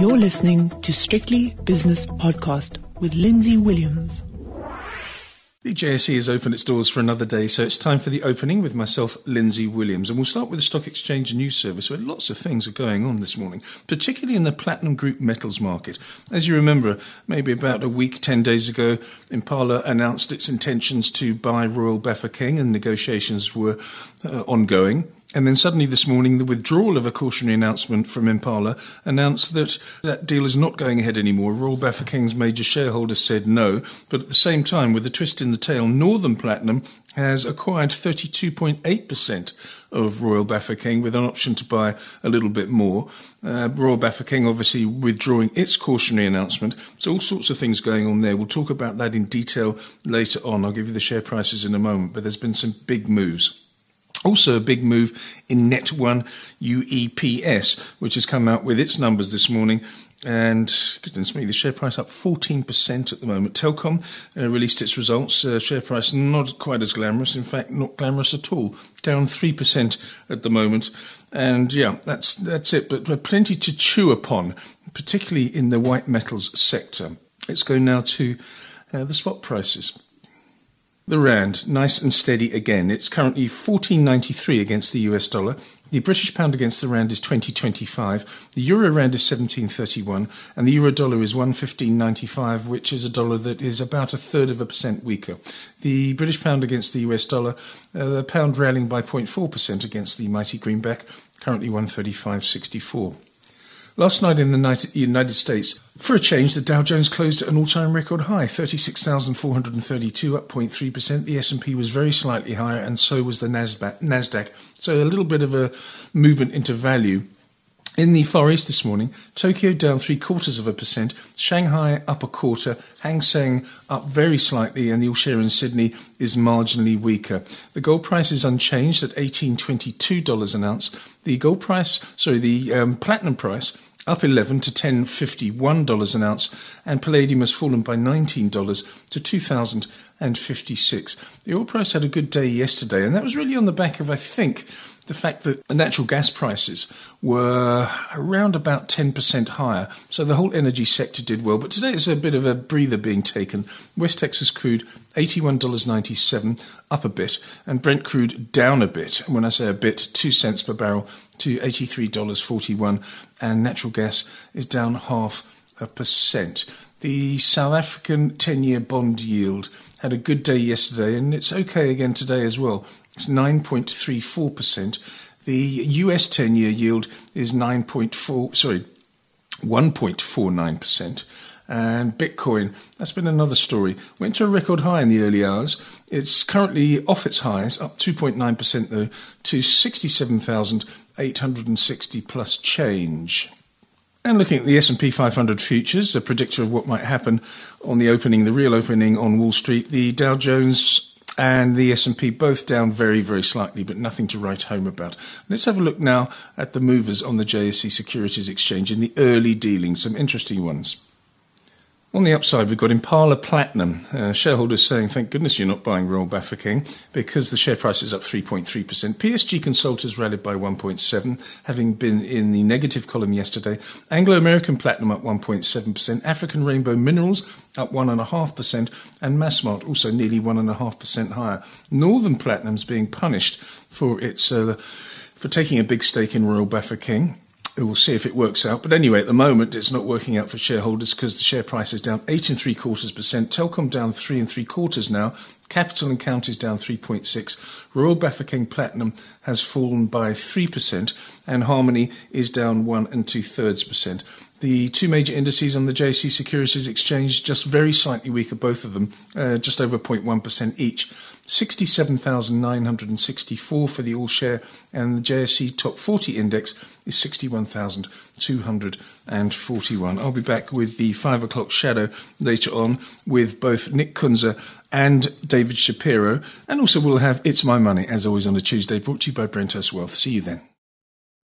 You're listening to Strictly Business Podcast with Lindsay Williams. The JSE has opened its doors for another day, so it's time for the opening with myself, Lindsay Williams. And we'll start with the Stock Exchange News Service, where lots of things are going on this morning, particularly in the Platinum Group metals market. As you remember, maybe about a week, 10 days ago, Impala announced its intentions to buy Royal Bafokeng, and negotiations were uh, ongoing. And then suddenly this morning, the withdrawal of a cautionary announcement from Impala announced that that deal is not going ahead anymore. Royal Bafokeng's major shareholders said no, but at the same time, with a twist in the tail, Northam Platinum has acquired 32.8% of Royal Bafokeng with an option to buy a little bit more. Uh, Royal Bafokeng obviously withdrawing its cautionary announcement. So all sorts of things going on there. We'll talk about that in detail later on. I'll give you the share prices in a moment, but there's been some big moves. Also, a big move in Net1 UEPS, which has come out with its numbers this morning. And goodness me, the share price up 14% at the moment. Telkom uh, released its results. Uh, share price not quite as glamorous. In fact, not glamorous at all. Down 3% at the moment. And yeah, that's, that's it. But plenty to chew upon, particularly in the white metals sector. Let's go now to uh, the spot prices. The rand, nice and steady again. It's currently 14.93 against the US dollar. The British pound against the rand is 20.25. The euro rand is 17.31, and the euro dollar is 115.95, which is a dollar that is about a third of a percent weaker. The British pound against the US dollar, uh, the pound rallying by 0.4% against the mighty greenback, currently 135.64. Last night in the United States, for a change, the Dow Jones closed at an all-time record high, 36,432, up 0.3%. The S&P was very slightly higher, and so was the Nasdaq. So a little bit of a movement into value. In the Far East this morning, Tokyo down three quarters of a percent, Shanghai up a quarter, Hang Seng up very slightly, and the all share in Sydney is marginally weaker. The gold price is unchanged at $18.22 an ounce. The gold price, sorry, the um, platinum price up 11 to $1051 an ounce, and palladium has fallen by $19 to 2056. The oil price had a good day yesterday, and that was really on the back of, I think, the fact that the natural gas prices were around about 10% higher. So the whole energy sector did well. But today is a bit of a breather being taken. West Texas crude, $81.97, up a bit, and Brent crude down a bit. And when I say a bit, two cents per barrel to $83.41, and natural gas is down half a percent. The South African 10 year bond yield had a good day yesterday, and it's okay again today as well. It's 9.34%. The US 10 year yield is 9.4, sorry, 1.49%. And Bitcoin, that's been another story. Went to a record high in the early hours. It's currently off its highs, up 2.9% though, to 67,860 plus change. And looking at the S&P 500 futures, a predictor of what might happen on the opening, the real opening on Wall Street, the Dow Jones and the S&P both down very, very slightly, but nothing to write home about. Let's have a look now at the movers on the JSE Securities Exchange in the early dealings, some interesting ones. On the upside, we've got Impala Platinum. Uh, shareholders saying, thank goodness you're not buying Royal Bafokeng because the share price is up 3.3%. PSG Konsult has rallied by 1.7, having been in the negative column yesterday. Anglo American Platinum up 1.7%. African Rainbow Minerals up 1.5%. And Massmart also nearly 1.5% higher. Northam Platinum's being punished for its, uh, for taking a big stake in Royal Bafokeng we'll see if it works out. But anyway, at the moment, it's not working out for shareholders because the share price is down eight and three quarters percent. Telkom down three and three quarters now. Capital and Counties down 3.6. Royal Bafokeng Platinum has fallen by 3%, and Harmony is down one and two thirds percent. The two major indices on the JSE Securities Exchange just very slightly weaker, both of them, uh, just over 0.1% each. 67,964 for the all share, and the JSE Top 40 Index is 61,241. I'll be back with the 5 o'clock shadow later on with both Nick Kunze and David Shapiro, and also we'll have It's My Money, as always on a Tuesday, brought to you by Brenthurst Wealth. See you then.